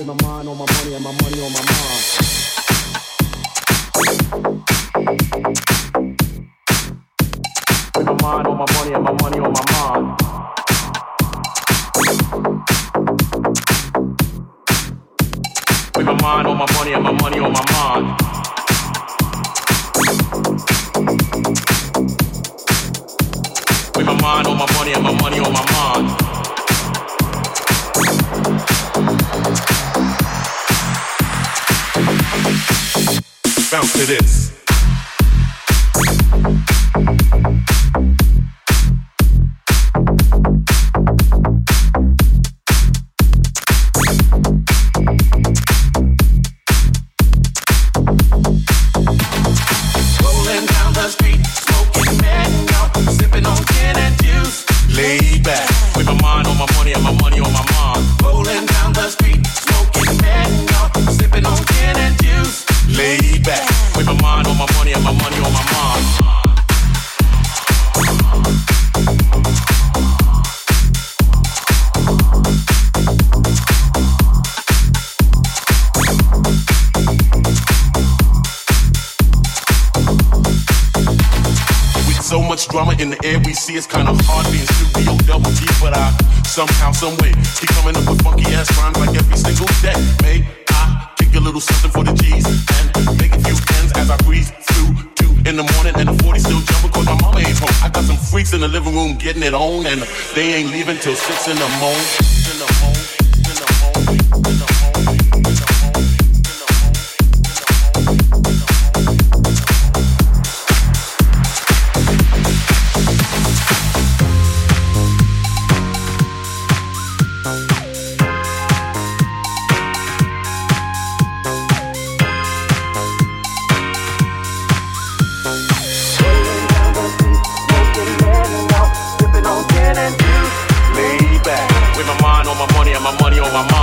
With my mind on my money and my money on my mind. With my mind on my money and my money on my mind. With my mind on my money and my money on my mind. With my mind on my money and my money on my mind. Bounce to this. Much drama in the LBC it's kinda hard being Snoop D-O-double-G, but I somehow, someway keep coming up with funky ass rhymes like every single day. May I kick a little something for the G's and make a few ends as I breeze through two in the morning and the 40 still jumping cause my mama ain't home. I got some freaks in the living room getting it on and they ain't leaving till six in the morning. In the morning, my money on my mind.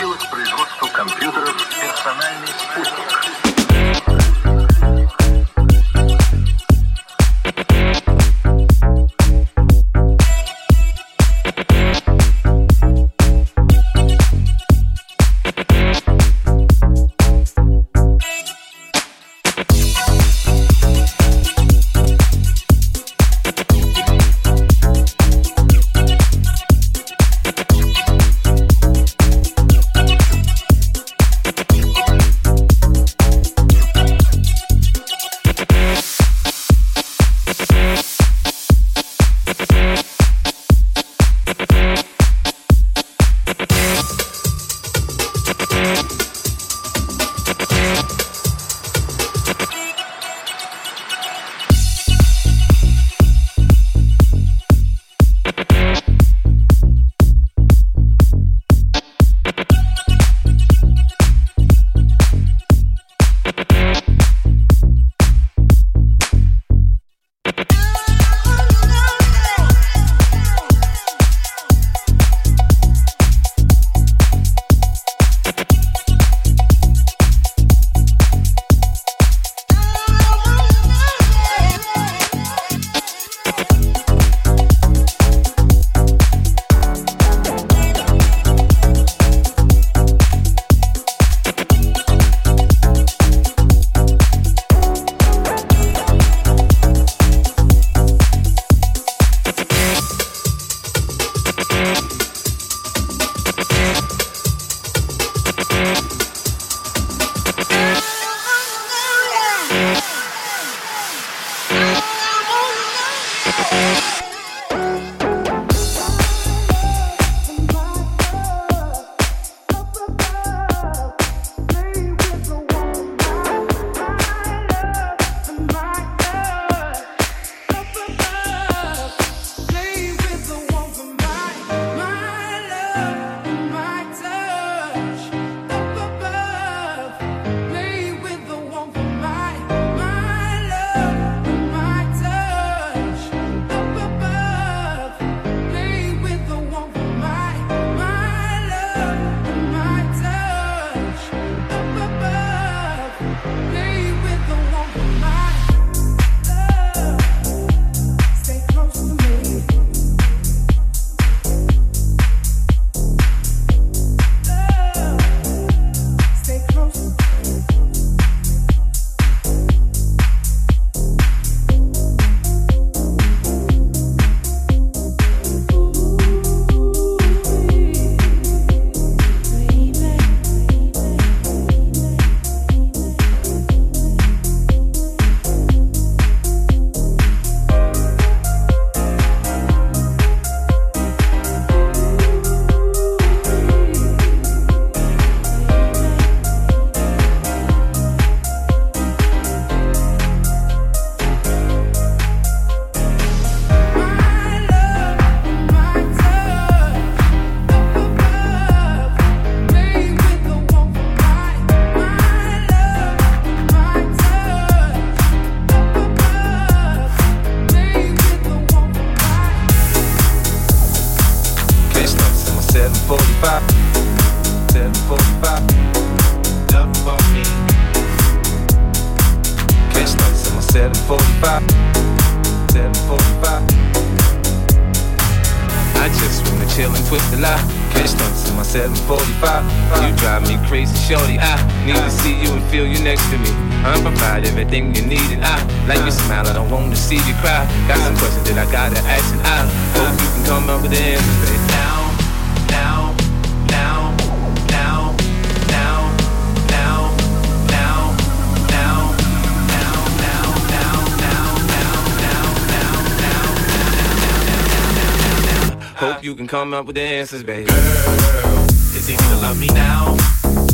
Juice. Laid back with my mind on my money everything you need, and I like your smile. I don't want to see you cry. Got some questions that I gotta ask, and I hope you can come up with the answers, baby. Now, now, now, now, now, now, now, now, now, now, now, now, now, now, Hope you can come up with the answers, baby. Girl, it's easy to love me now.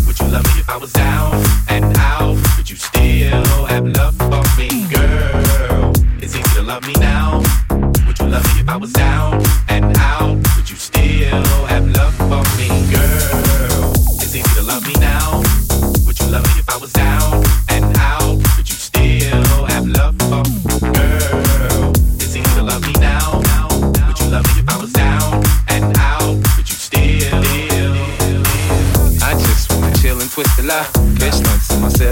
Would you love me if I was down and out? Would you still have love for me, girl? It's easy to love me now. Would you love me if I was down and out? Would you still have love for me, girl? It's easy to love me now. Would you love me if I was down and out? Would you still have love for me, girl? It's easy to love me now. Would you love me if I was down and out? Would you still? I just wanna chill and twist the lie.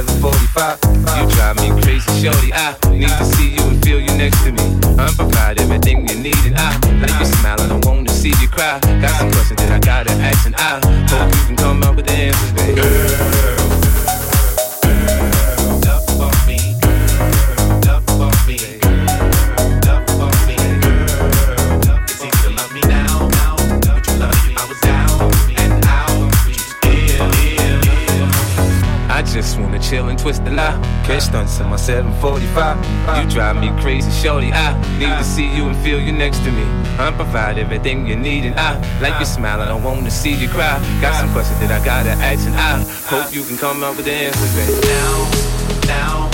745. You drive me crazy, shorty. I need to see you and feel you next to me. I'm provide everything you need, and I like your smile. I to see you cry. Got some questions that I gotta ask, and I hope you can come up with the answers, baby. Twist the. Catch stunts in my 745. You drive me crazy, shorty. I need to see you and feel you next to me. I provide everything you need, and I like your smile. I don't wanna see you cry. Got some questions that I gotta ask, and I hope you can come up with the answers. Now, now, now,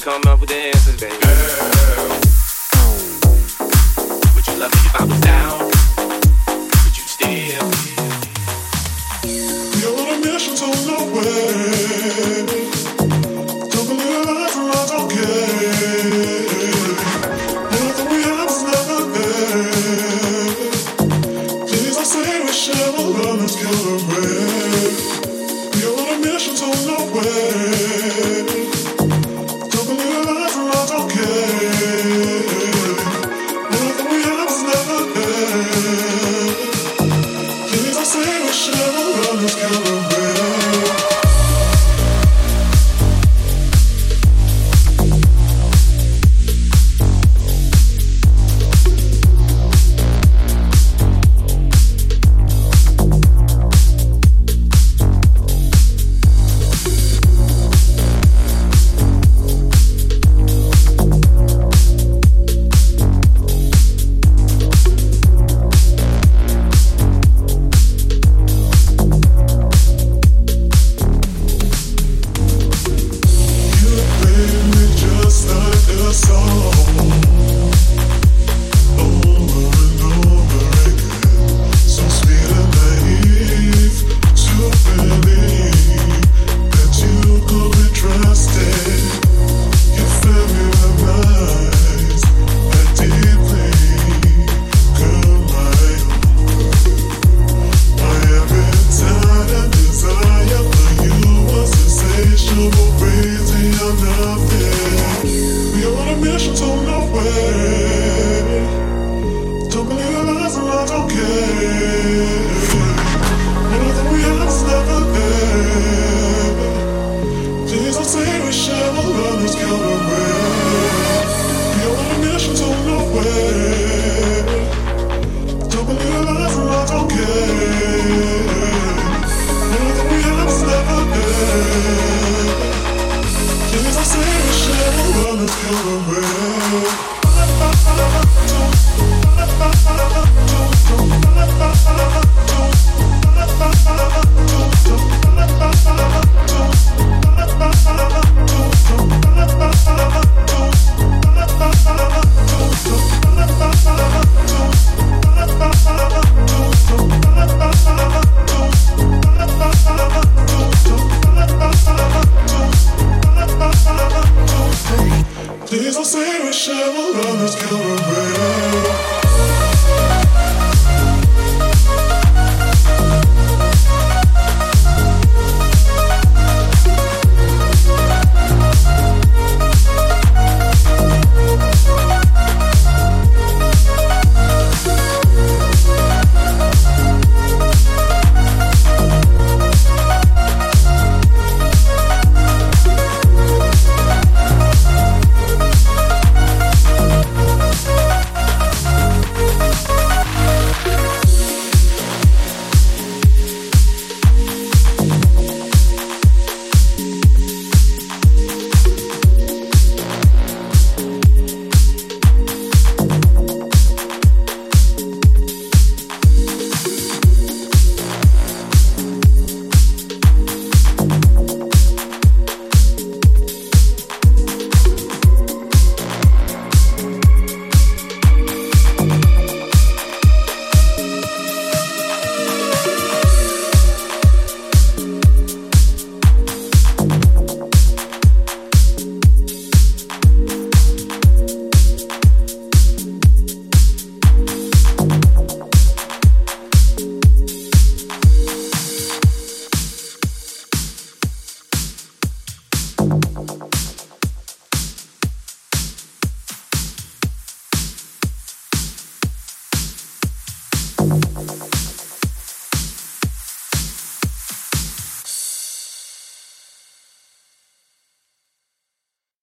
Come up with the answers, baby. Girl, would you love me if I was down? Would you still? You're a mission to nowhere.